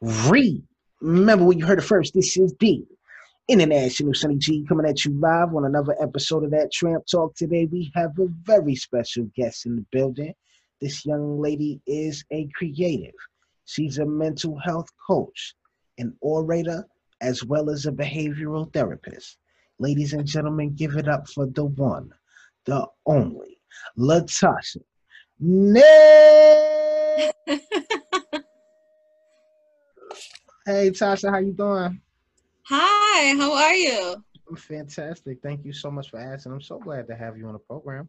Remember when you heard it first. This is D. International Sunny G coming at you live on another episode of that Tramp Talk. Today we have a very special guest in the building. This young lady is a creative. She's a mental health coach, an orator, as well as a behavioral therapist. Ladies and gentlemen, give it up for the one, the only, Latasha. Nay! Hey Tasha, how you doing? Hi, how are you? I'm fantastic. Thank you so much for asking. I'm so glad to have you on the program.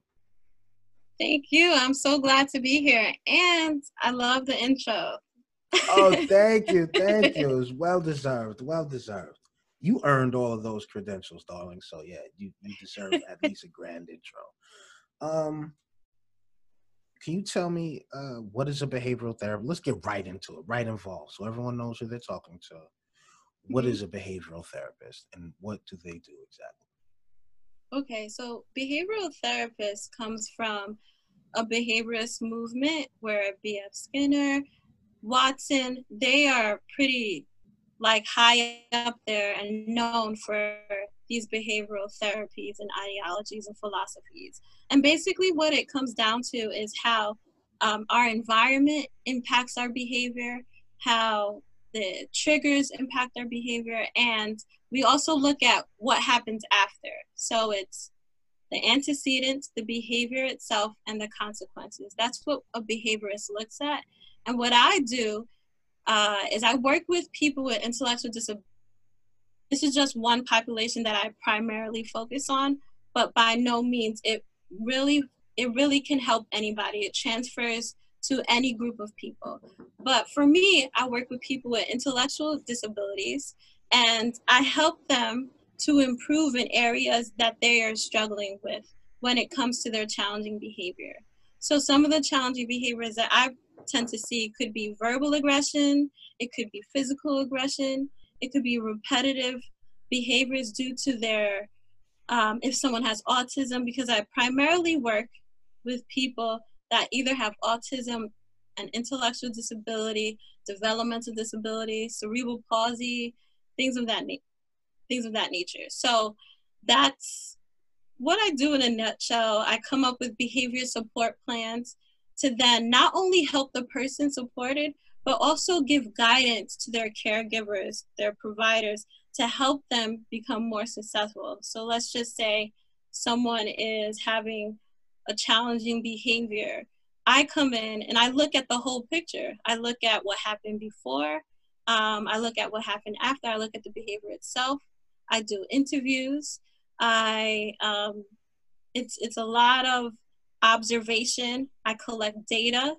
Thank you. I'm so glad to be here. And I love the intro. oh, thank you. Thank you. It was well deserved. Well deserved. You earned all of those credentials, darling. So yeah, you, you deserve at least a grand intro. Um can you tell me uh, what is a behavioral therapist? Let's get right into it, right involved, so everyone knows who they're talking to. What mm-hmm. a behavioral therapist, and what do they do exactly? Okay, so behavioral therapist comes from a behaviorist movement where B.F. Skinner, Watson, they are pretty like high up there and known for these behavioral therapies and ideologies and philosophies. And basically, what it comes down to is how um, our environment impacts our behavior, how the triggers impact our behavior, and we also look at what happens after. So it's the antecedents, the behavior itself, and the consequences. That's what a behaviorist looks at. And what I do uh, is I work with people with intellectual disabilities. This is just one population that I primarily focus on, but by no means it really it really can help anybody. It transfers to any group of people. But for me, I work with people with intellectual disabilities and I help them to improve in areas that they are struggling with when it comes to their challenging behavior. So some of the challenging behaviors that I tend to see could be verbal aggression, it could be physical aggression, it could be repetitive behaviors due to their um, if someone has autism, because I primarily work with people that either have autism, an intellectual disability, developmental disability, cerebral palsy, things of that na- things of that nature. So that's what I do in a nutshell. I come up with behavior support plans to then not only help the person supported, but also give guidance to their caregivers, their providers, to help them become more successful. So let's just say someone is having a challenging behavior. I come in and I look at the whole picture. I look at what happened before. Um, I look at what happened after. I look at the behavior itself. I do interviews. I um, it's it's a lot of observation. I collect data.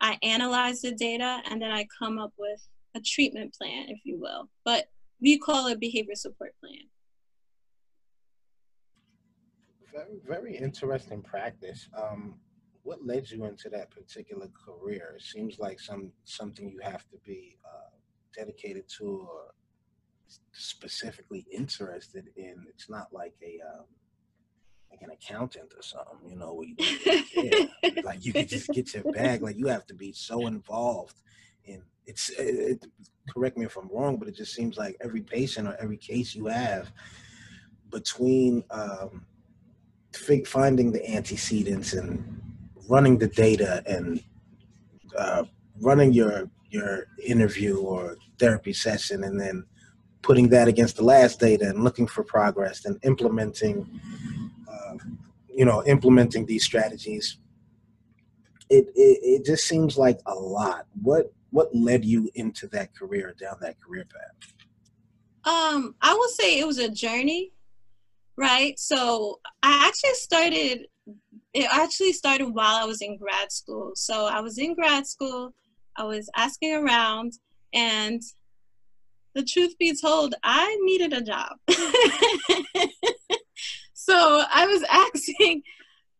I analyze the data, and then I come up with a treatment plan, if you will. But we call it behavior support plan. Very, very interesting practice. Um, what led you into that particular career? It seems like some something you have to be uh, dedicated to or specifically interested in. It's not like a um, like an accountant or something, you know, where you like you can just get your bag. Like you have to be so involved in it's it, correct me if I'm wrong, but it just seems like every patient or every case you have between um, finding the antecedents and running the data and uh, running your your interview or therapy session and then putting that against the last data and looking for progress and implementing you know implementing these strategies it, it it just seems like a lot. What what led you into that career down that career path? Um i would say it was a journey right? So i actually started it actually started while i was in grad school. So i was in grad school i was asking around and the truth be told i needed a job so i was asking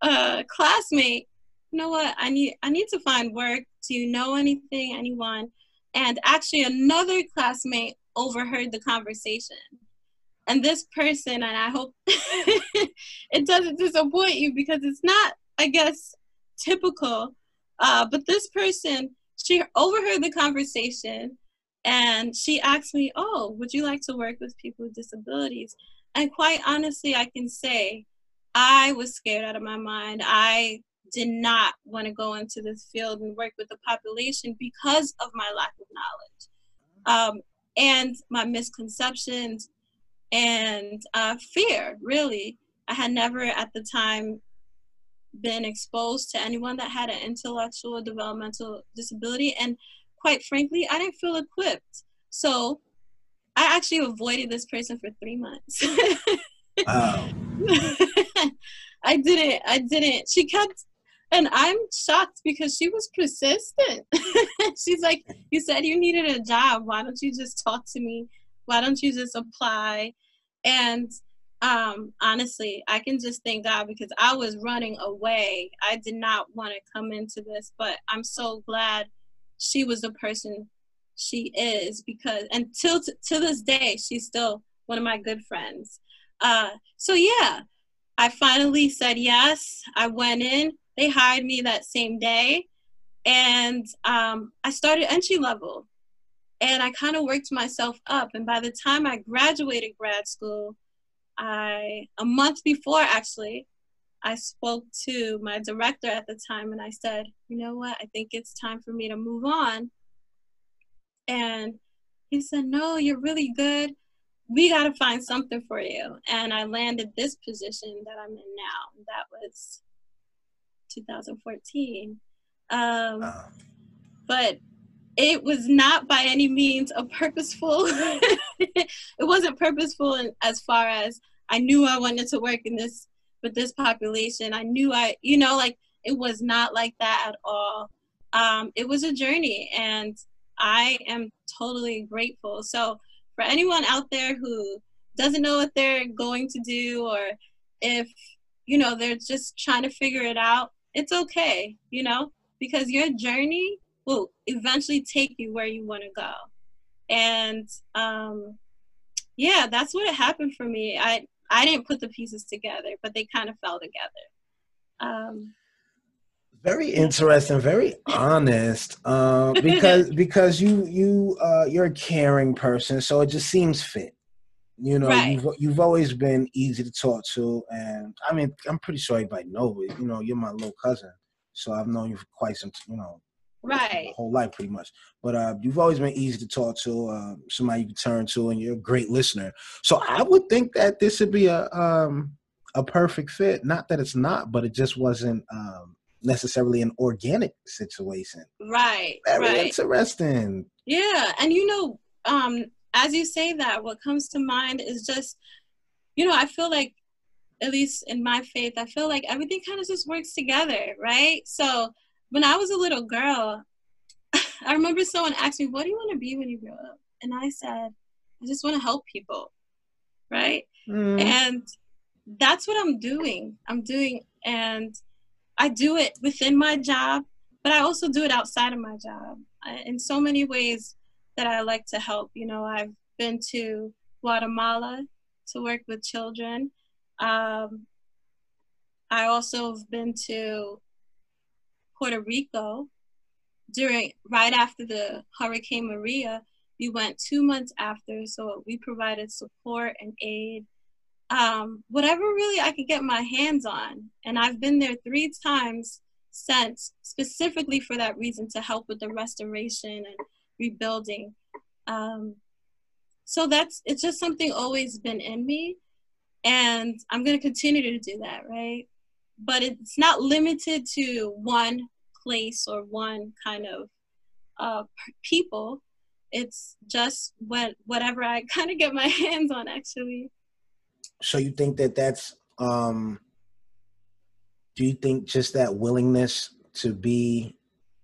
a classmate you know what? I need i need to find work. Do you know anything anyone? And actually another classmate overheard the conversation. And this person and i hope it doesn't disappoint you because it's not i guess typical uh, but this person she overheard the conversation And she asked me, Oh, would you like to work with people with disabilities? And quite honestly, I can say I was scared out of my mind. I did not want to go into this field and work with the population because of my lack of knowledge um, and my misconceptions and uh, fear, really. I had never at the time been exposed to anyone that had an intellectual developmental disability. And quite frankly, I didn't feel equipped. So I actually avoided this person for three months. wow. I didn't, I didn't. She kept, and I'm shocked because she was persistent. She's like, You said you needed a job. Why don't you just talk to me? Why don't you just apply? And um, honestly, I can just thank God because I was running away. I did not want to come into this, but I'm so glad she was the person she is because until to this day, she's still one of my good friends. Uh, so yeah, I finally said yes. I went in. They hired me that same day, and um, I started entry level, and I kind of worked myself up. And by the time I graduated grad school, I a month before actually, I spoke to my director at the time, and I said, you know what? I think it's time for me to move on. And he said, no, you're really good we got to find something for you. And I landed this position that I'm in now. That was 2014. Um, uh. But it was not by any means a purposeful, it wasn't purposeful in, as far as I knew I wanted to work in this with this population. I knew I, you know, like it was not like that at all. Um, it was a journey and I am totally grateful. So for anyone out there who doesn't know what they're going to do or if you know they're just trying to figure it out it's okay you know because your journey will eventually take you where you want to go. And um yeah that's what happened for me. I i didn't put the pieces together but they kind of fell together. Um very interesting very honest uh, because because you you uh, you're a caring person so it just seems fit. You know right. you've, you've always been easy to talk to and i mean i'm pretty sure everybody knows it you know you're my little cousin so i've known you for quite some you know right. whole life pretty much. But uh, you've always been easy to talk to uh, somebody you can turn to and you're a great listener. So i would think that this would be a um a perfect fit. Not that it's not but it just wasn't um necessarily an organic situation. Right. Very right. interesting. Yeah. And you know, um, as you say that, what comes to mind is just, you know, I feel like, at least in my faith, I feel like everything kind of just works together, right? So when I was a little girl, I remember someone asked me, What do you want to be when you grow up? And I said, I just want to help people, right? Mm. And that's what I'm doing. I'm doing, and I do it within my job, but I also do it outside of my job in so many ways that I like to help. You know, I've been to Guatemala to work with children. Um, I also have been to Puerto Rico during right after the Hurricane Maria. We went two months after, so we provided support and aid um, whatever really I could get my hands on. And I've been there three times since, specifically for that reason to help with the restoration and rebuilding. Um, so that's it's just something always been in me, and I'm gonna continue to do that, right? But it's not limited to one place or one kind of uh, people. It's just what whatever I kind of get my hands on, actually so you think that that's um do you think just that willingness to be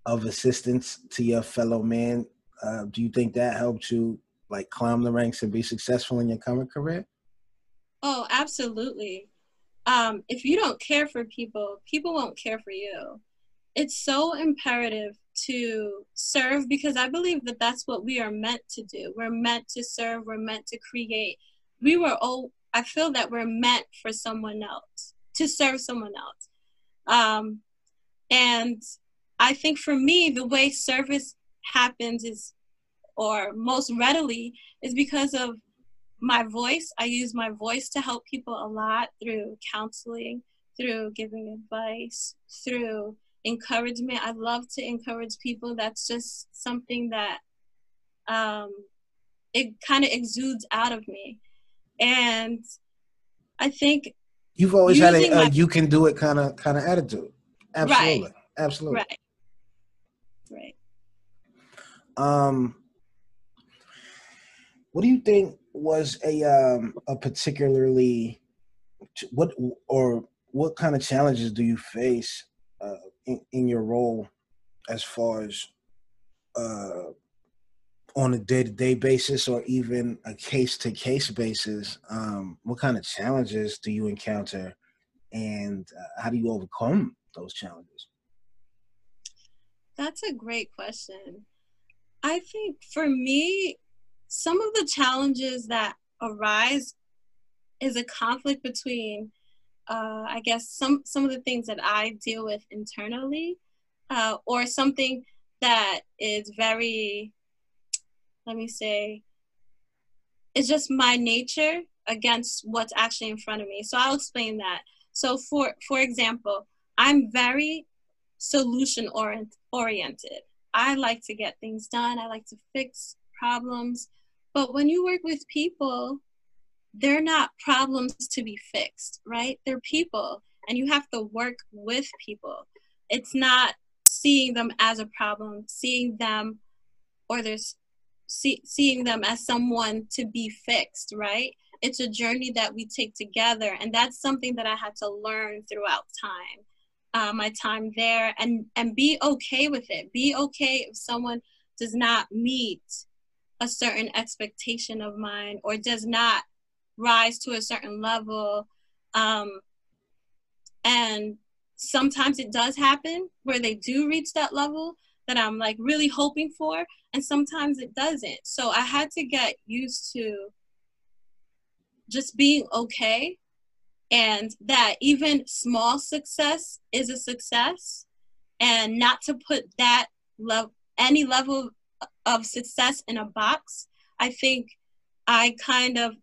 of assistance to your fellow man uh, do you think that helped you like climb the ranks and be successful in your current career? Oh absolutely. Um, if you don't care for people people won't care for you. It's so imperative to serve because i believe that that's what we are meant to do. We're meant to serve. We're meant to create. We were all I feel that we're meant for someone else to serve someone else. Um, and I think for me, the way service happens is or most readily is because of my voice. I use my voice to help people a lot through counseling, through giving advice, through encouragement. I love to encourage people. That's just something that um, it kind of exudes out of me. And I think you've always had a, my, you can do it kind of kind of attitude. Absolutely. Right. Absolutely. Right. Right. Um what do you think was a um a particularly what or what kind of challenges do you face uh, in, in your role as far as uh on a day-to-day basis or even a case-to-case basis um, what kind of challenges do you encounter? And uh, how do you overcome those challenges? That's a great question. I think for me some of the challenges that arise is a conflict between uh, i guess some some of the things that i deal with internally uh, or something that is very let me say, it's just my nature against what's actually in front of me. So I'll explain that. So for for example, I'm very solution orient, oriented. I like to get things done. I like to fix problems. But when you work with people, they're not problems to be fixed, right? They're people and you have to work with people. It's not seeing them as a problem, seeing them or there's see, seeing them as someone to be fixed, right? It's a journey that we take together, and that's something that I had to learn throughout time. Uh, my time there and and be okay with it be okay if someone does not meet a certain expectation of mine or does not rise to a certain level um, and sometimes it does happen where they do reach that level that I'm like really hoping for, and sometimes it doesn't. So I had to get used to just being okay and that even small success is a success and not to put that love any level of success in a box i think i kind of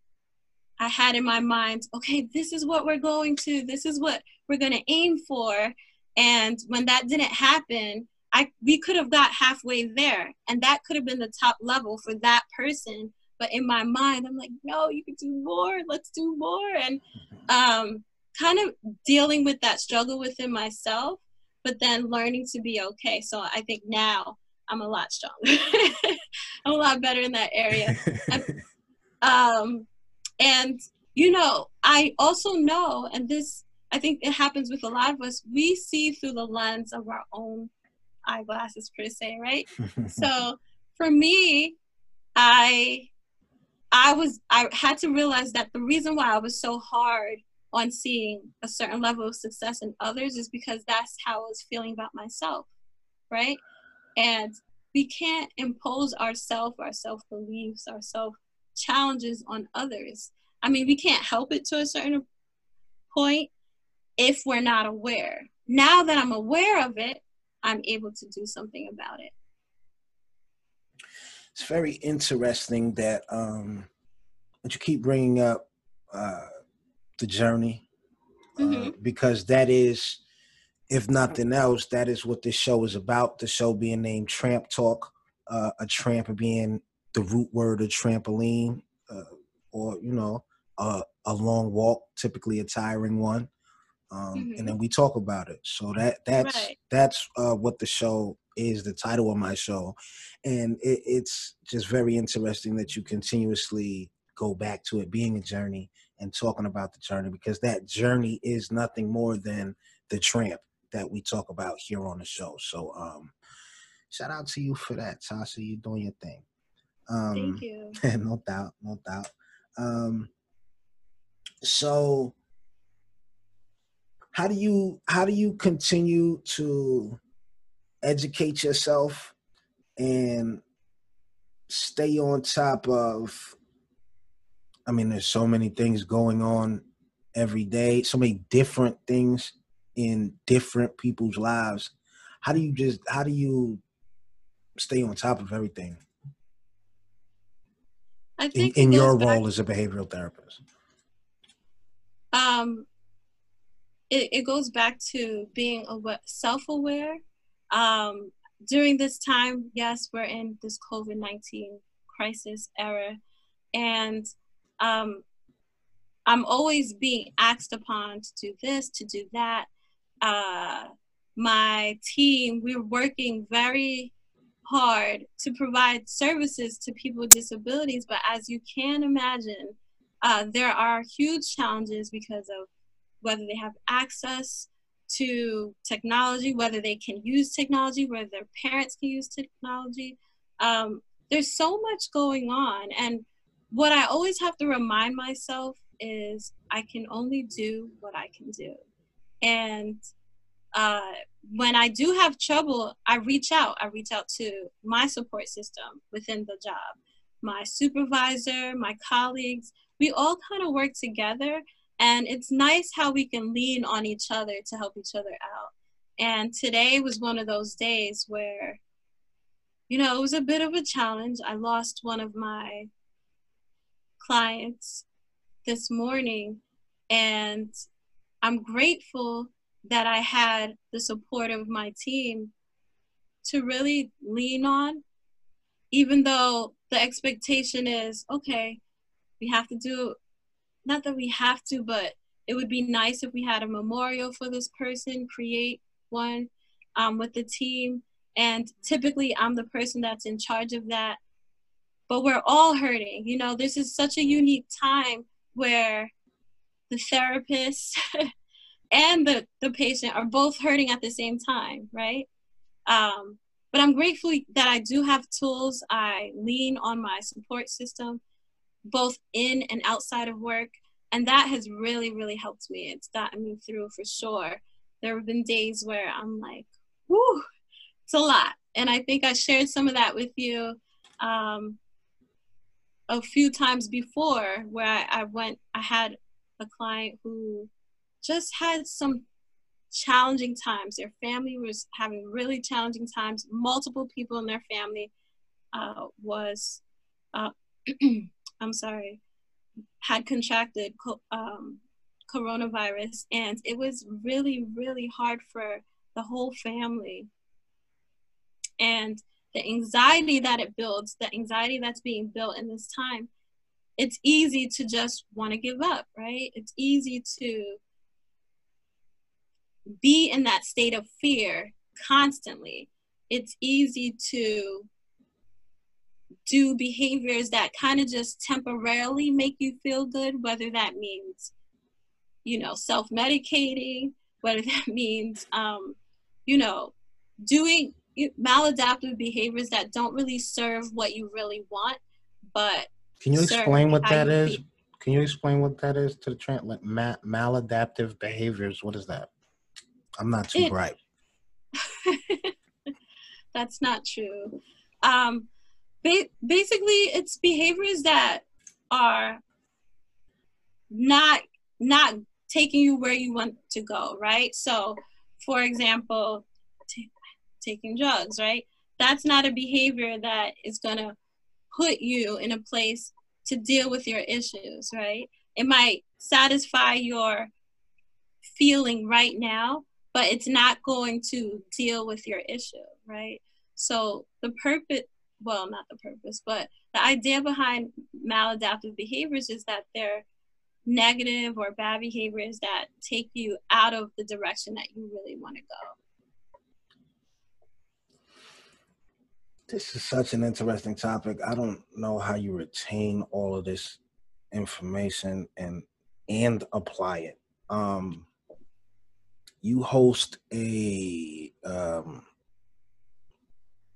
i had in my mind okay this is what we're going to this is what we're going to aim for and when that didn't happen I we could have got halfway there, and that could have been the top level for that person. But in my mind, I'm like, no, you can do more. Let's do more, and um, kind of dealing with that struggle within myself, but then learning to be okay. So I think now I'm a lot stronger. I'm a lot better in that area. um, and you know, I also know, and this I think it happens with a lot of us. We see through the lens of our own eyeglasses per se, right? so for me, I I was I had to realize that the reason why I was so hard on seeing a certain level of success in others is because that's how I was feeling about myself, right? And we can't impose ourself, our self beliefs, our self challenges on others. I mean, we can't help it to a certain point if we're not aware. Now that I'm aware of it, I'm able to do something about it. It's very interesting that um, that you keep bringing up uh, the journey uh, mm-hmm. because that is, if nothing else, that is what this show is about. The show being named Tramp Talk, uh, a tramp being the root word of trampoline, uh, or you know, a long walk, typically a tiring one um, mm-hmm. and then we talk about it. So that that's right. that's uh, what the show is, the title of my show, and it, it's just very interesting that you continuously go back to it being a journey and talking about the journey because that journey is nothing more than the tramp that we talk about here on the show. So um, shout out to you for that, Tasha. You're doing your thing. Um, Thank you. no doubt, no doubt. Um, so how do you how do you continue to educate yourself and stay on top of i mean there's so many things going on every day so many different things in different people's lives how do you just how do you stay on top of everything I in, think in it your back- role as a behavioral therapist? um it, it goes back to being awa- self-aware. Um during this time yes we're in this covid-19 crisis era. And um i'm always being asked upon to do this to do that. Uh my team we're working very hard to provide services to people with disabilities. But as you can imagine uh, there are huge challenges because of whether they have access to technology, whether they can use technology, whether their parents can use technology. Um, there's so much going on. And what I always have to remind myself is I can only do what I can do. And uh, when I do have trouble, I reach out. I reach out to my support system within the job, my supervisor, my colleagues. We all kind of work together, and it's nice how we can lean on each other to help each other out. And today was one of those days where, you know, it was a bit of a challenge. I lost one of my clients this morning, and I'm grateful that I had the support of my team to really lean on, even though the expectation is okay, we have to do, not that we have to, but it would be nice if we had a memorial for this person, create one um, with the team. And typically, I'm the person that's in charge of that. But we're all hurting. You know, this is such a unique time where the therapist and the, the patient are both hurting at the same time, right? Um, but I'm grateful that I do have tools. I lean on my support system, both in and outside of work. And that has really, really helped me. It's gotten me through for sure. There have been days where I'm like, whoo, it's a lot. And I think I shared some of that with you um, a few times before where I, I went, I had a client who just had some challenging times. Their family was having really challenging times. Multiple people in their family uh, was, uh, I'm sorry, had contracted um, coronavirus, and it was really, really hard for the whole family. And the anxiety that it builds, the anxiety that's being built in this time, it's easy to just want to give up, right? It's easy to be in that state of fear constantly. It's easy to do behaviors that kind of just temporarily make you feel good, whether that means, you know, self medicating, whether that means, um, you know, doing maladaptive behaviors that don't really serve what you really want, but Can you explain what that is? feel. Can you explain what that is to the trend? Like ma- maladaptive behaviors. What is that? I'm not too It- bright. That's not true. Um, ba- basically, it's behaviors that are not not taking you where you want to go, right? So, for example, t- taking drugs, right? That's not a behavior that is gonna put you in a place to deal with your issues, right? It might satisfy your feeling right now, but it's not going to deal with your issue, right? So the purpose, well, not the purpose, but the idea behind maladaptive behaviors is that they're negative or bad behaviors that take you out of the direction that you really want to go. This is such an interesting topic. I don't know how you retain all of this information and and apply it. Um, you host a um,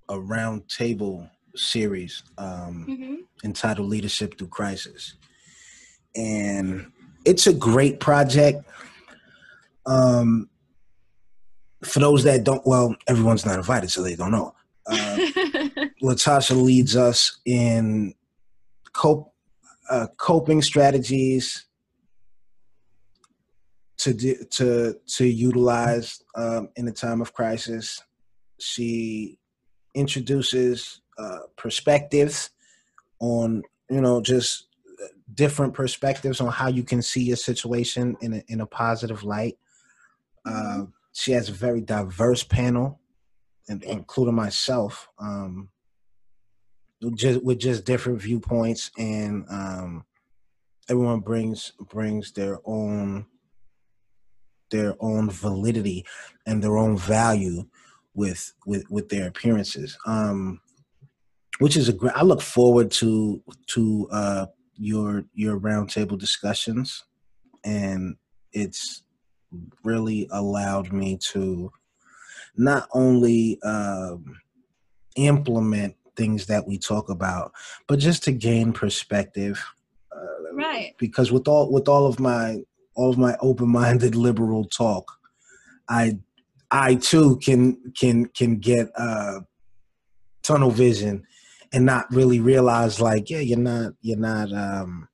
a round table series um, Mm-hmm. entitled Leadership Through Crisis. And it's a great project. Um, for those that don't, well, everyone's not invited, so they don't know. Uh, Latasha leads us in cope, uh, coping strategies to do, to to utilize um, in a time of crisis. She introduces uh, perspectives on you know, just different perspectives on how you can see your situation in a, in a positive light. Uh, she has a very diverse panel, and including myself, um, just with just different viewpoints, and um, everyone brings brings their own their own validity and their own value with with with their appearances. Um, which is a great. I look forward to to uh, your your roundtable discussions, and it's really allowed me to not only um, implement things that we talk about, but just to gain perspective. Uh, right. Because with all with all of my all of my open-minded liberal talk, I I too can can can get uh, tunnel vision and not really realize like yeah you're not you're not um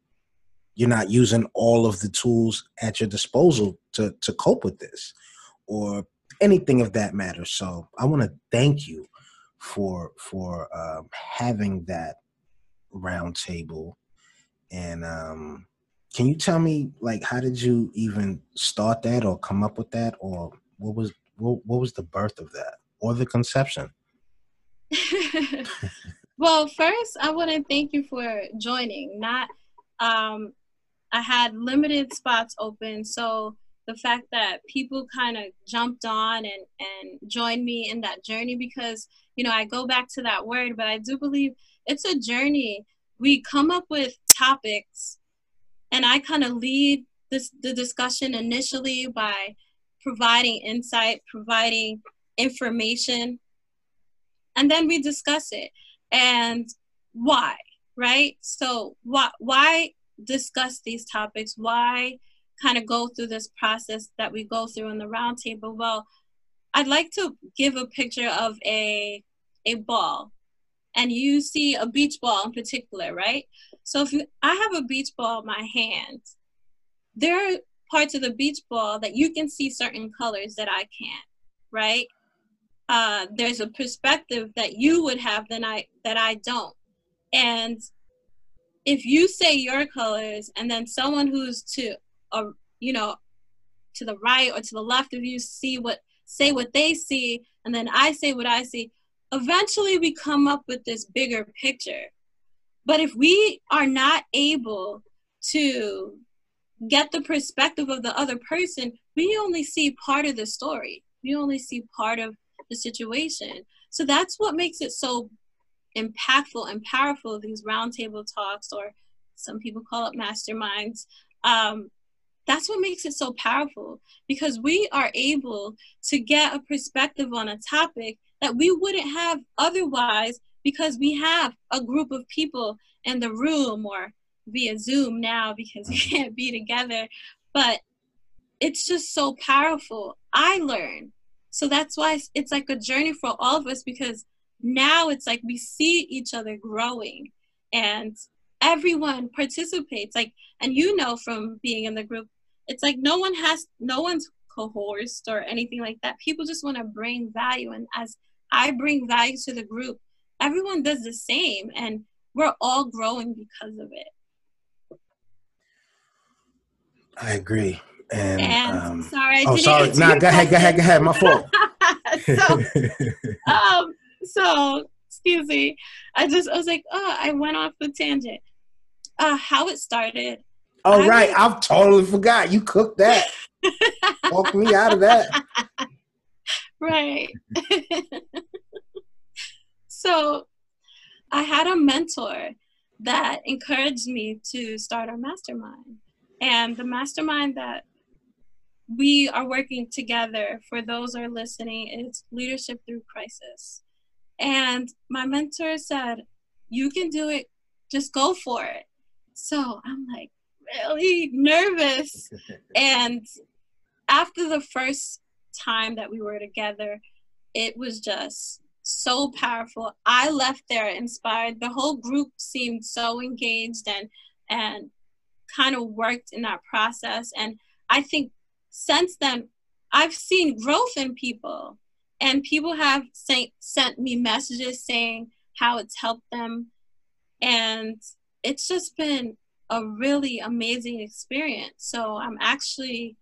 you're not using all of the tools at your disposal to to cope with this or anything of that matter. So i want to thank you for for um, having that roundtable and um can you tell me like how did you even start that or come up with that or what was what, what was the birth of that or the conception Well, first, I want to thank you for joining. Not, um, I had limited spots open, so the fact that people kind of jumped on and and joined me in that journey because you know I go back to that word, but I do believe it's a journey. We come up with topics, and I kind of lead this the discussion initially by providing insight, providing information, and then we discuss it and why, right? So why why discuss these topics? Why kind of go through this process that we go through in the roundtable? Well, I'd like to give a picture of a a ball, and you see a beach ball in particular, right? So if you, I have a beach ball in my hand, there parts of the beach ball that you can see certain colors that I can't, right? uh, there's a perspective that you would have than I that I don't. And if you say your colors and then someone who's to a you know to the right or to the left of you see what say what they see and then I say what I see, eventually we come up with this bigger picture. But if we are not able to get the perspective of the other person, we only see part of the story. We only see part of the situation. So that's what makes it so impactful and powerful, these roundtable talks, or some people call it masterminds. Um, that's what makes it so powerful because we are able to get a perspective on a topic that we wouldn't have otherwise because we have a group of people in the room or via Zoom now because we mm-hmm. can't be together. But it's just so powerful. I learn so that's why it's like a journey for all of us because now it's like we see each other growing and everyone participates like and you know from being in the group it's like no one has no one's coerced or anything like that people just want to bring value and as i bring value to the group everyone does the same and we're all growing because of it i agree and, and um, sorry, oh, sorry. Nah, go ahead, go ahead, go ahead. My fault. so, um, so excuse me. I just I was like, oh, I went off the tangent. Uh, how it started. Oh I right, was, I've totally forgot. You cooked that. Walk me out of that. Right. so, I had a mentor that encouraged me to start our mastermind. And the mastermind that we are working together for those who are listening it's leadership through crisis. And my mentor said you can do it. Just go for it. So i'm like really nervous. And after the first time that we were together it was just so powerful. I left there inspired. The whole group seemed so engaged and and kind of worked in that process and i think since then, I've seen growth in people, and people have say, sent me messages saying how it's helped them. And it's just been a really amazing experience. So I'm actually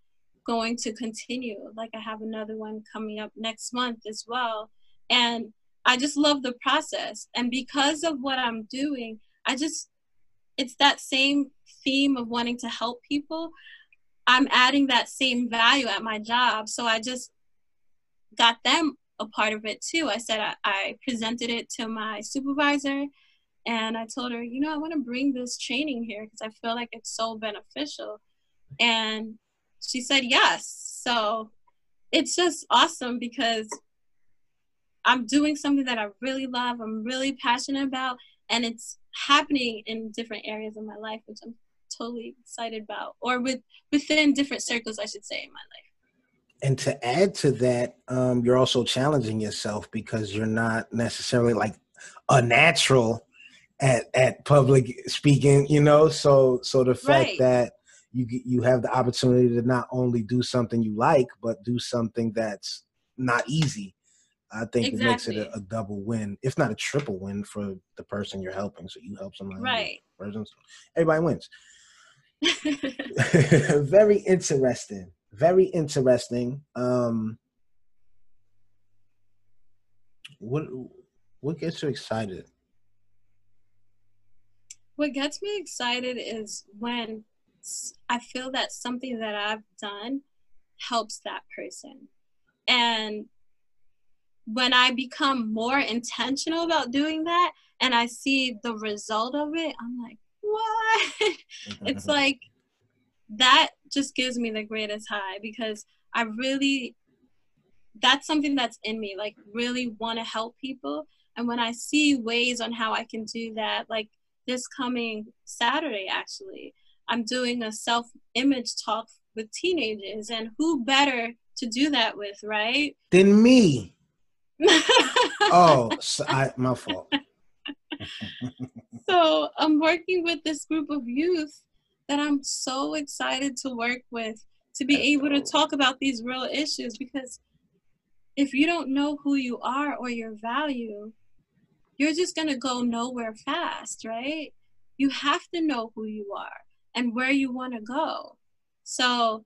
going to continue. Like I have another one coming up next month as well. And I just love the process. And because of what I'm doing, I just, it's that same theme of wanting to help people. I'm adding that same value at my job. So I just got them a part of it too. I said I, I presented it to my supervisor and I told her, you know, I want to bring this training here because I feel like it's so beneficial. And she said yes. So it's just awesome because I'm doing something that I really love, I'm really passionate about, and it's happening in different areas of my life, which I'm totally excited about, or with within different circles, I should say, in my life and to add to that, um, you're also challenging yourself because you're not necessarily like a natural at at public speaking. You know, so so the fact right. that you you have the opportunity to not only do something you like, but do something that's not easy. I think exactly. it makes it a, a, double win, if not a triple win for the person you're helping. So you help somebody, right? Person, so everybody wins. Very interesting very interesting. Um, what what gets you excited? What gets me excited is when I feel that something that I've done helps that person. And when I become more intentional about doing that and I see the result of it, I'm like, what? it's like that just gives me the greatest high because I really that's something that's in me like really want to help people. And when I see ways on how I can do that like this coming Saturday actually I'm doing a self image talk with teenagers and who better to do that with right? Than me oh so I, my fault so I'm working with this group of youth that I'm so excited to work with to be able to talk about these real issues because if you don't know who you are or your value, you're just going to go nowhere fast, right? You have to know who you are and where you want to go. So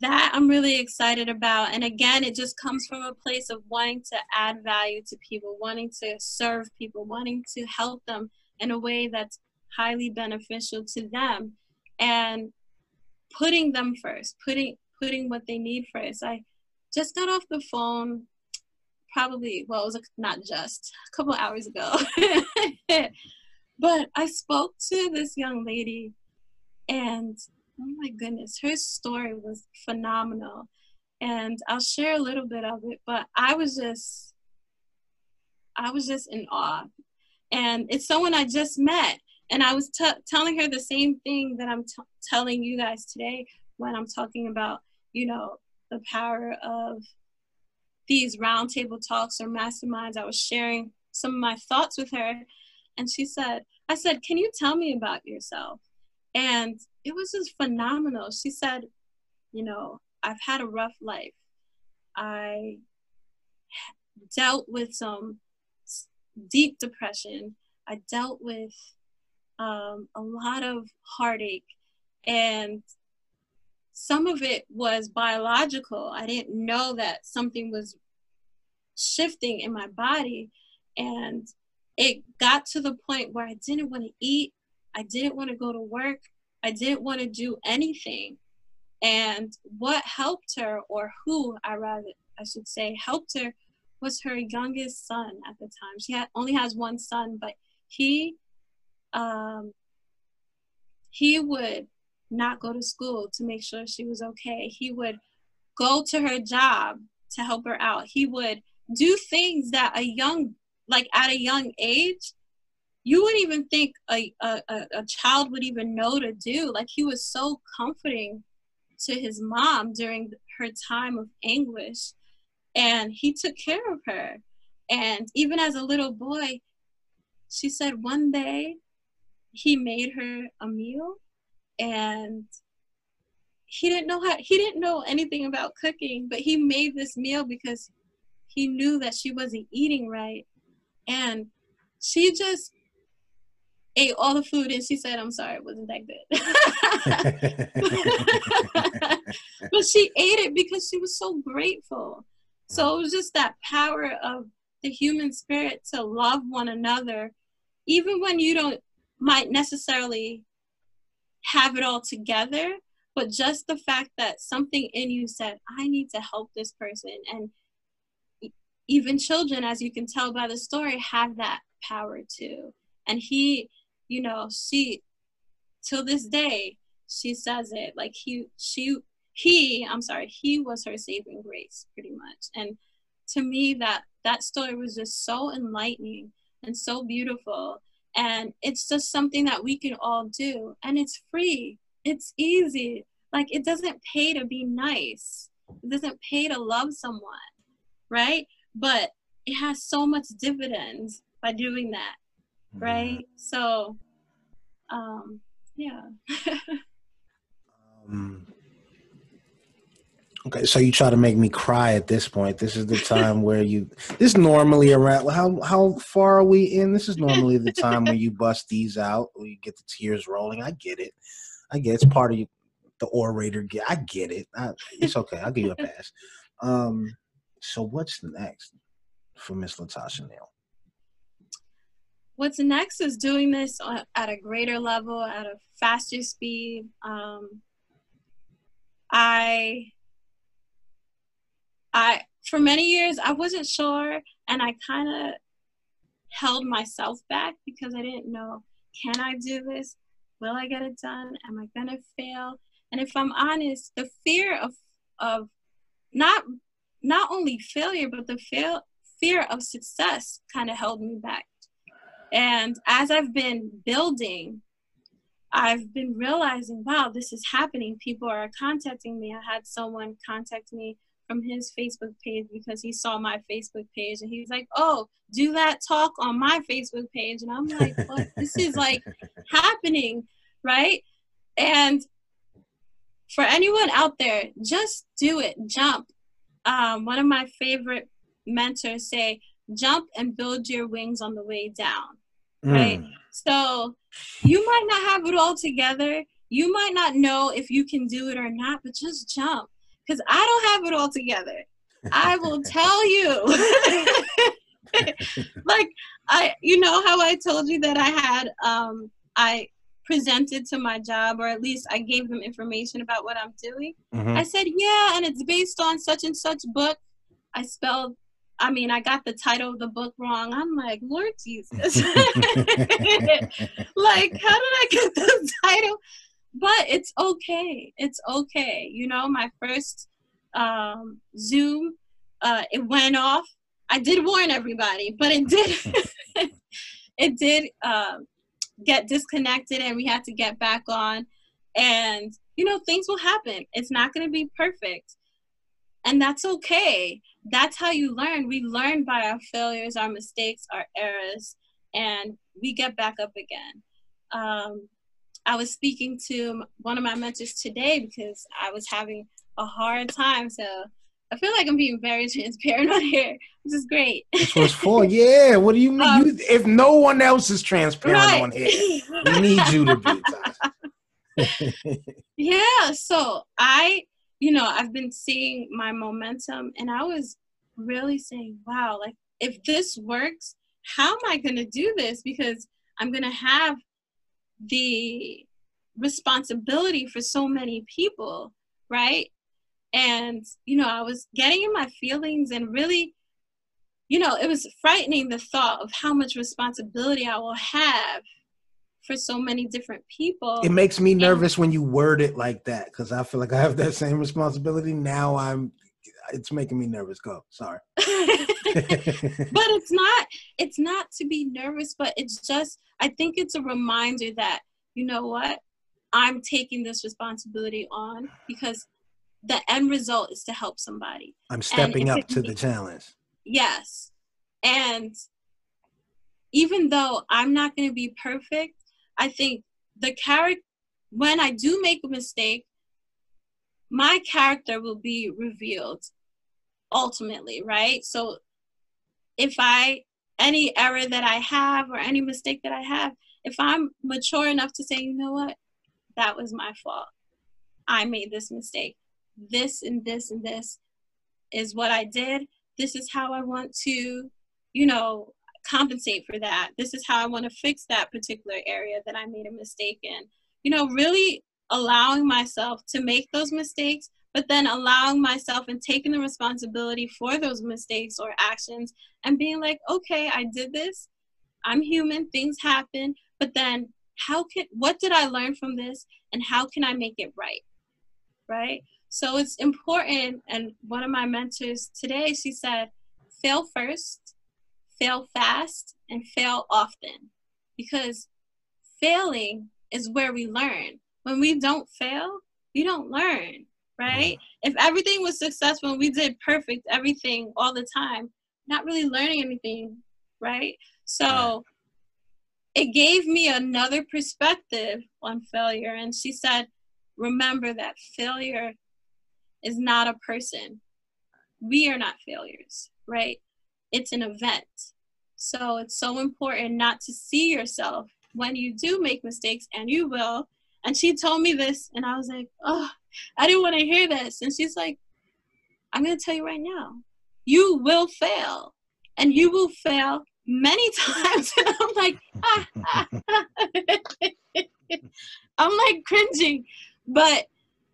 that I'm really excited about. And again, it just comes from a place of wanting to add value to people, wanting to serve people, wanting to help them in a way that's highly beneficial to them. And putting them first putting putting what they need first. I just got off the phone probably well it was not just a couple hours ago. But i spoke to this young lady and oh my goodness her story was phenomenal and i'll share a little bit of it but i was just i was just in awe and it's someone i just met and I was t- telling her the same thing that I'm t- telling you guys today when I'm talking about, you know, the power of these roundtable talks or masterminds. I was sharing some of my thoughts with her, and she said, I said, Can you tell me about yourself? And it was just phenomenal. She said, You know, I've had a rough life. I dealt with some deep depression. I dealt with um, a lot of heartache, and some of it was biological. I didn't know that something was shifting in my body, and it got to the point where I didn't want to eat, I didn't want to go to work, I didn't want to do anything. And what helped her, or who I rather I should say helped her, was her youngest son at the time. She had, only has one son, but he um, he would not go to school to make sure she was okay. He would go to her job to help her out. He would do things that a young, like at a young age, you wouldn't even think a, a, a child would even know to do. Like he was so comforting to his mom during her time of anguish. And he took care of her. And even as a little boy, she said one day he made her a meal and he didn't know how he didn't know anything about cooking but he made this meal because he knew that she wasn't eating right and she just ate all the food and she said, I'm sorry, it wasn't that good. but she ate it because she was so grateful. So it was just that power of the human spirit to love one another, even when you don't might necessarily have it all together, but just the fact that something in you said, I need to help this person. And even children, as you can tell by the story, have that power too. And he, you know, she, till this day, she says it like he, she, he, I'm sorry, he was her saving grace pretty much. And to me, that, that story was just so enlightening and so beautiful. And it's just something that we can all do. And it's free, it's easy. Like, it doesn't pay to be nice, it doesn't pay to love someone, right? But it has so much dividends by doing that, right? Mm-hmm. So, um, yeah. um, Okay, so you try to make me cry at this point. This is the time where you. This normally around how how far are we in? This is normally the time when you bust these out, or you get the tears rolling. I get it. I get it's part of you, the orator. Get I get it. I, it's okay. I'll give you a pass. Um, so what's next for Miss Latasha Neal? What's next is doing this at a greater level, at a faster speed. Um, I I for many years I wasn't sure and I kind of held myself back because I didn't know can I do this? Will I get it done? Am I to fail? And if I'm honest, the fear of of not not only failure but the fail, fear of success kind of held me back. And as I've been building I've been realizing, wow, this is happening. People are contacting me. I had someone contact me from his Facebook page because he saw my Facebook page and he's like, "Oh, do that talk on my Facebook page." And I'm like, "What? this is like happening, right?" And for anyone out there, just do it. Jump. Um, one of my favorite mentors say, "Jump and build your wings on the way down." Right. Mm. So you might not have it all together. You might not know if you can do it or not, but just jump because I don't have it all together. I will tell you. like I you know how I told you that I had um I presented to my job or at least I gave them information about what I'm doing. Mm-hmm. I said, "Yeah, and it's based on such and such book." I spelled I mean, I got the title of the book wrong. I'm like, Lord Jesus. like, how did I get the title? but it's okay. It's okay. You know, my first um, Zoom, uh, it went off. I did warn everybody, but it did. it did uh, get disconnected, and we had to get back on. And you know, things will happen. It's not going to be perfect, and that's okay. That's how you learn. We learn by our failures, our mistakes, our errors, and we get back up again. Um, I was speaking to one of my mentors today because I was having a hard time. So I feel like I'm being very transparent on here, which is great. This was for yeah. What do you mean? Um, you, if no one else is transparent right. on here, we need you to be. yeah. So I, you know, I've been seeing my momentum, and I was really saying, "Wow! Like if this works, how am I going to do this? Because I'm going to have the responsibility for so many people, right? And, you know, I was getting in my feelings and really, you know, it was frightening the thought of how much responsibility I will have for so many different people. It makes me nervous and, when you word it like that because I feel like I have that same responsibility. Now I'm it's making me nervous. Go. Sorry. but it's not it's not to be nervous, but it's just I think it's a reminder that, you know what? I'm taking this responsibility on because the end result is to help somebody. I'm stepping up to the challenge. Yes. And even though I'm not going to be perfect, I think the character, when I do make a mistake, my character will be revealed ultimately, right? So if I, any error that I have or any mistake that I have, if I'm mature enough to say, you know what, that was my fault. I made this mistake. This and this and this is what I did. This is how I want to, you know, compensate for that. This is how I want to fix that particular area that I made a mistake in. You know, really allowing myself to make those mistakes, but then allowing myself and taking the responsibility for those mistakes or actions and being like, okay, I did this. I'm human, things happen, but then how can what did I learn from this and how can I make it right? Right? So it's important and one of my mentors today she said, fail first, fail fast, and fail often. Because failing is where we learn. When we don't fail, we don't learn, right? Mm-hmm. If everything was successful and we did perfect everything all the time, not really learning anything, right? So it gave me another perspective on failure. And she said, remember that failure is not a person. We are not failures, right? It's an event. So it's so important not to see yourself when you do make mistakes, and you will. And she told me this, and I was like, oh, I didn't want to hear this. And she's like, I'm going to tell you right now, you will fail, and you will fail many times and i'm like ah, ah, i'm like cringing but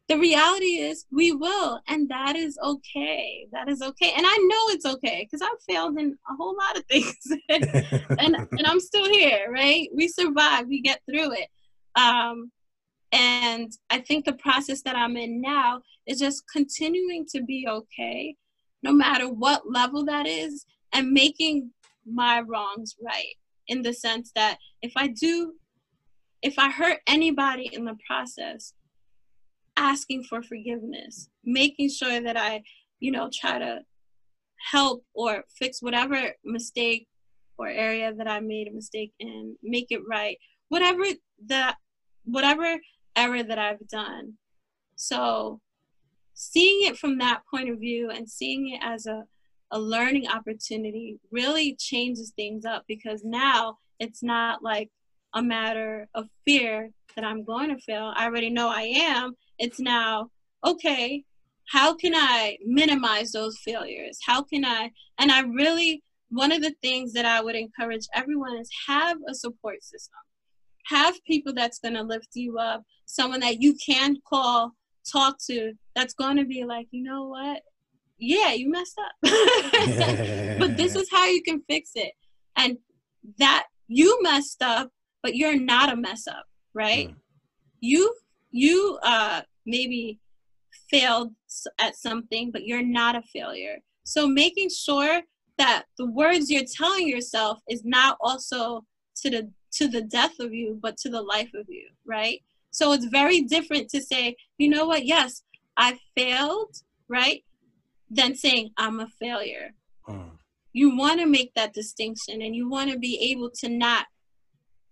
the reality is we will and that is okay. That is okay. And i know it's okay because i've failed in a whole lot of things. And and i'm still here right? We survive we get through it. Um and i think the process that i'm in now is just continuing to be okay no matter what level that is and making my wrongs right in the sense that if I do, if I hurt anybody in the process, asking for forgiveness, making sure that I, you know, try to help or fix whatever mistake or area that I made a mistake in, make it right, whatever that, whatever error that I've done. So seeing it from that point of view and seeing it as a a learning opportunity really changes things up because now it's not like a matter of fear that I'm going to fail. I already know I am. It's now, okay, how can I minimize those failures? How can I? And I really, one of the things that I would encourage everyone is have a support system. Have people that's going to lift you up, someone that you can call, talk to, that's going to be like, you know what? yeah, you messed up. but this is how you can fix it. And that you messed up, but you're not a mess up, right? Mm. You you uh maybe failed at something, but you're not a failure. So making sure that the words you're telling yourself is not also to the to the death of you, but to the life of you, right? So it's very different to say, you know what, yes, I failed, right? than saying I'm a failure. Mm. You want to make that distinction and you want to be able to not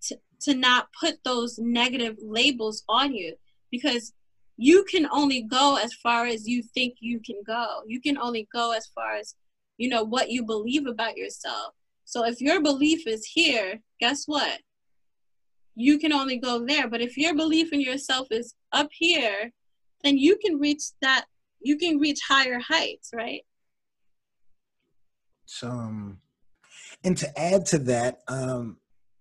to, to not put those negative labels on you because you can only go as far as you think you can go. You can only go as far as you know what you believe about yourself. So if your belief is here, guess what? You can only go there. But if your belief in yourself is up here, then you can reach that you can reach higher heights, right? So, um, and to add to that, um,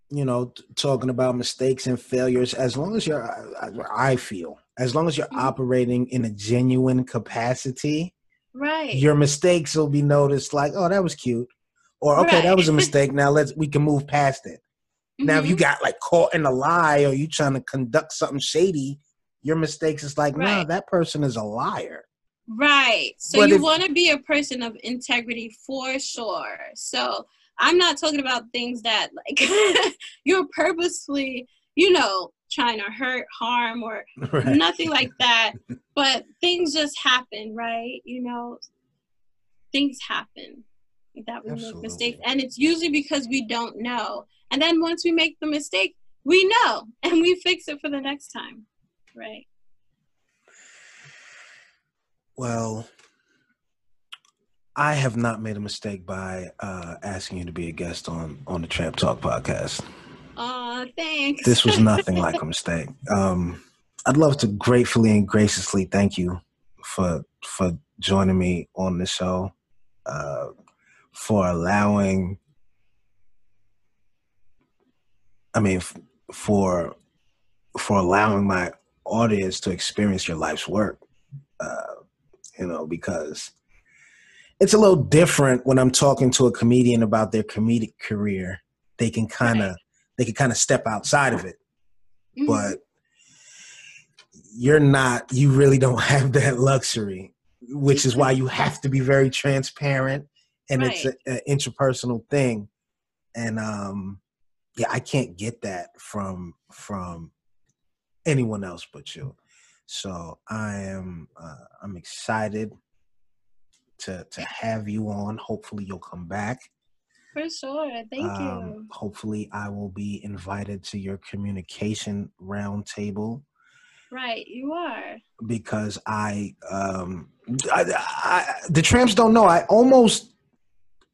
you know, t- talking about mistakes and failures, as long as you're, I, I feel, as long as you're mm-hmm. operating in a genuine capacity, right, your mistakes will be noticed. Like, oh, that was cute, or okay, right. that was a mistake. now let's we can move past it. Mm-hmm. Now, if you mm-hmm. got like caught in a lie or you trying to conduct something shady, your mistakes is like, right. nah, that person is a liar. Right. So but you want to be a person of integrity for sure. So I'm not talking about things that like you're purposefully, you know, trying to hurt, harm, or right. nothing like that. But things just happen, right? You know, things happen that we Absolutely. make mistakes, and it's usually because we don't know. And then once we make the mistake, we know, and we fix it for the next time, right? Well, I have not made a mistake by uh, asking you to be a guest on on the Tramp Talk podcast. Oh, Oh, thanks. This was nothing like a mistake. Um, I'd love to gratefully and graciously thank you for for joining me on the show, uh, for allowing. I mean, f- for for allowing my audience to experience your life's work. Uh, you know, because it's a little different when I'm talking to a comedian about their comedic career. They can kind of they can kind of step outside of it, Mhm. but you're not. You really don't have that luxury, which is why you have to be very transparent, and it's an interpersonal thing. And um, yeah, I can't get that from from anyone else but you. So I am uh, I'm excited to to have you on. Hopefully you'll come back. For sure. Thank Um, you. hopefully I will be invited to your communication roundtable Right, you are. because I um I, I, the tramps don't know. I almost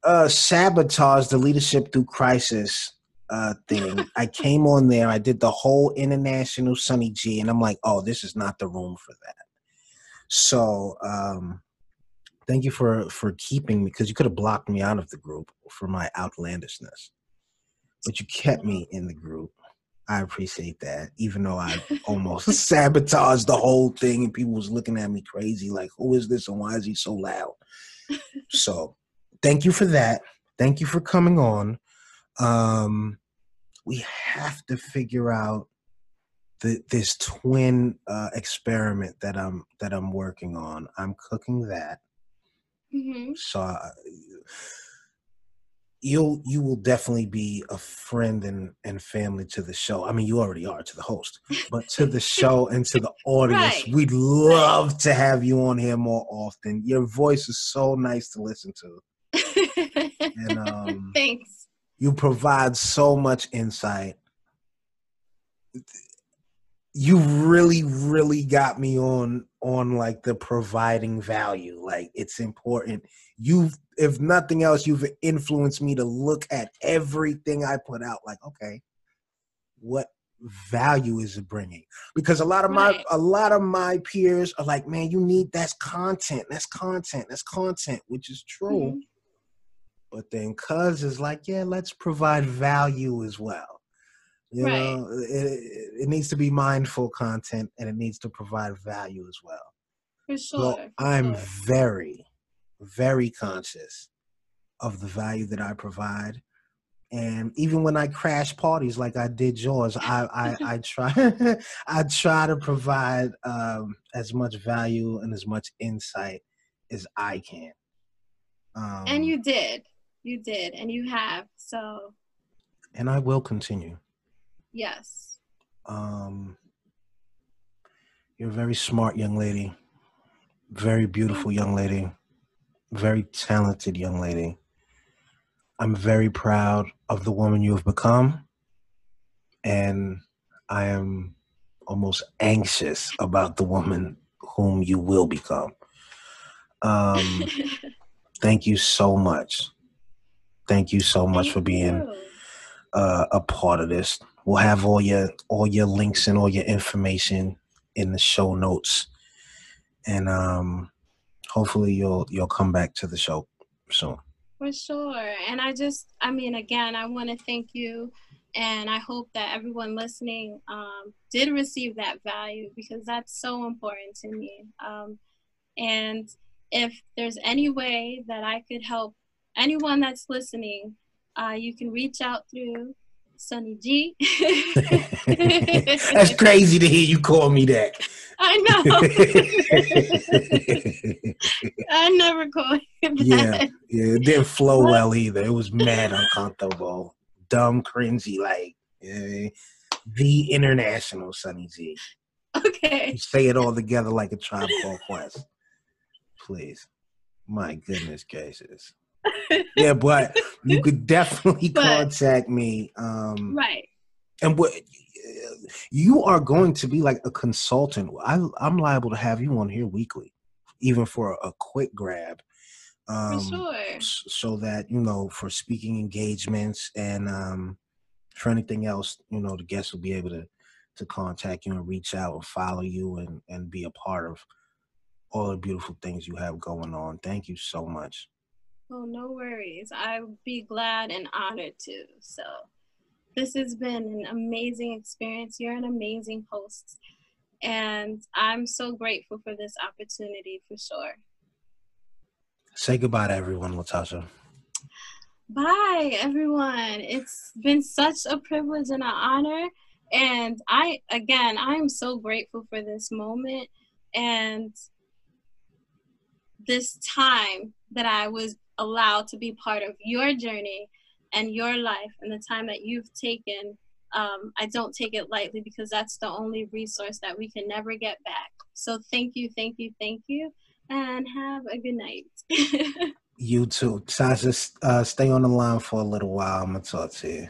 uh sabotaged the leadership through crisis uh thing. I came on there, I did the whole international Sunny G, and I'm like, oh, this is not the room for that. So um thank you for for keeping me because you could have blocked me out of the group for my outlandishness. But you kept me in the group. I appreciate that, even though I almost sabotaged the whole thing and people was looking at me crazy, like, who is this and why is he so loud? so thank you for that. Thank you for coming on. Um, we have to figure out the, this twin uh, experiment that I'm that I'm working on. I'm cooking that, hmm so I, you'll you will definitely be a friend and and family to the show. I mean, you already are to the host, but to the show and to the audience, Right. we'd love to have you on here more often. Your voice is so nice to listen to, and um, Thanks. you provide so much insight. You really, really got me on on like the providing value. Like it's important. You've, if nothing else, you've influenced me to look at everything I put out. Like, okay, what value is it bringing? Because a lot of my Right. a lot of my peers are like, man, you need that's content. That's content. That's content, which is true. Mhm. But then Cuz is like, yeah, let's provide value as well. You Right. know, it, it needs to be mindful content and it needs to provide value as well. For sure. for I'm sure. very, very conscious of the value that I provide. And even when I crash parties like I did yours, I I, I try I try to provide um, as much value and as much insight as I can. Um, and you did. You did. And you have. So, and I will continue. Yes. Um, you're a very smart young lady, very beautiful young lady, very talented young lady. I'm very proud of the woman you have become, and I am almost anxious about the woman whom you will become. Um, thank you so much. Thank you so much Thank for being uh, a part of this. We'll have all your all your links and all your information in the show notes, and um, hopefully you'll you'll come back to the show soon. For sure. And I just, I mean, again, I want to thank you. And I hope that everyone listening um, did receive that value because that's so important to me. Um, and if there's any way that I could help anyone that's listening, uh, you can reach out through Sunny G. That's crazy to hear you call me that. I know. I never call him that. yeah, yeah, it didn't flow well either. It was mad uncomfortable, dumb, cringy, like the international Sunny G. Okay. You say it all together like a tribe called Quest. Please. My goodness gracious. Yeah, but you could definitely But- contact me. Um Right. and what you are going to be like a consultant. I I'm liable to have you on here weekly, even for a, quick grab. For Um sure. so that, you know, for speaking engagements and um for anything else, you know, the guests will be able to to contact you and reach out and follow you and and be a part of all the beautiful things you have going on. Thank you so much. Oh, no worries. I'd be glad and honored to. So, this has been an amazing experience. You're an amazing host. And I'm so grateful for this opportunity for sure. Say goodbye to everyone, Latasha. Bye, everyone. It's been such a privilege and an honor. And I, again, I am so grateful for this moment and this time that I was allowed to be part of your journey and your life and the time that you've taken. Um, I don't take it lightly because that's the only resource that we can never get back. So thank you, thank you, thank you, and have a good night. you too. Sasha, uh, stay on the line for a little while. I'm going to talk to you.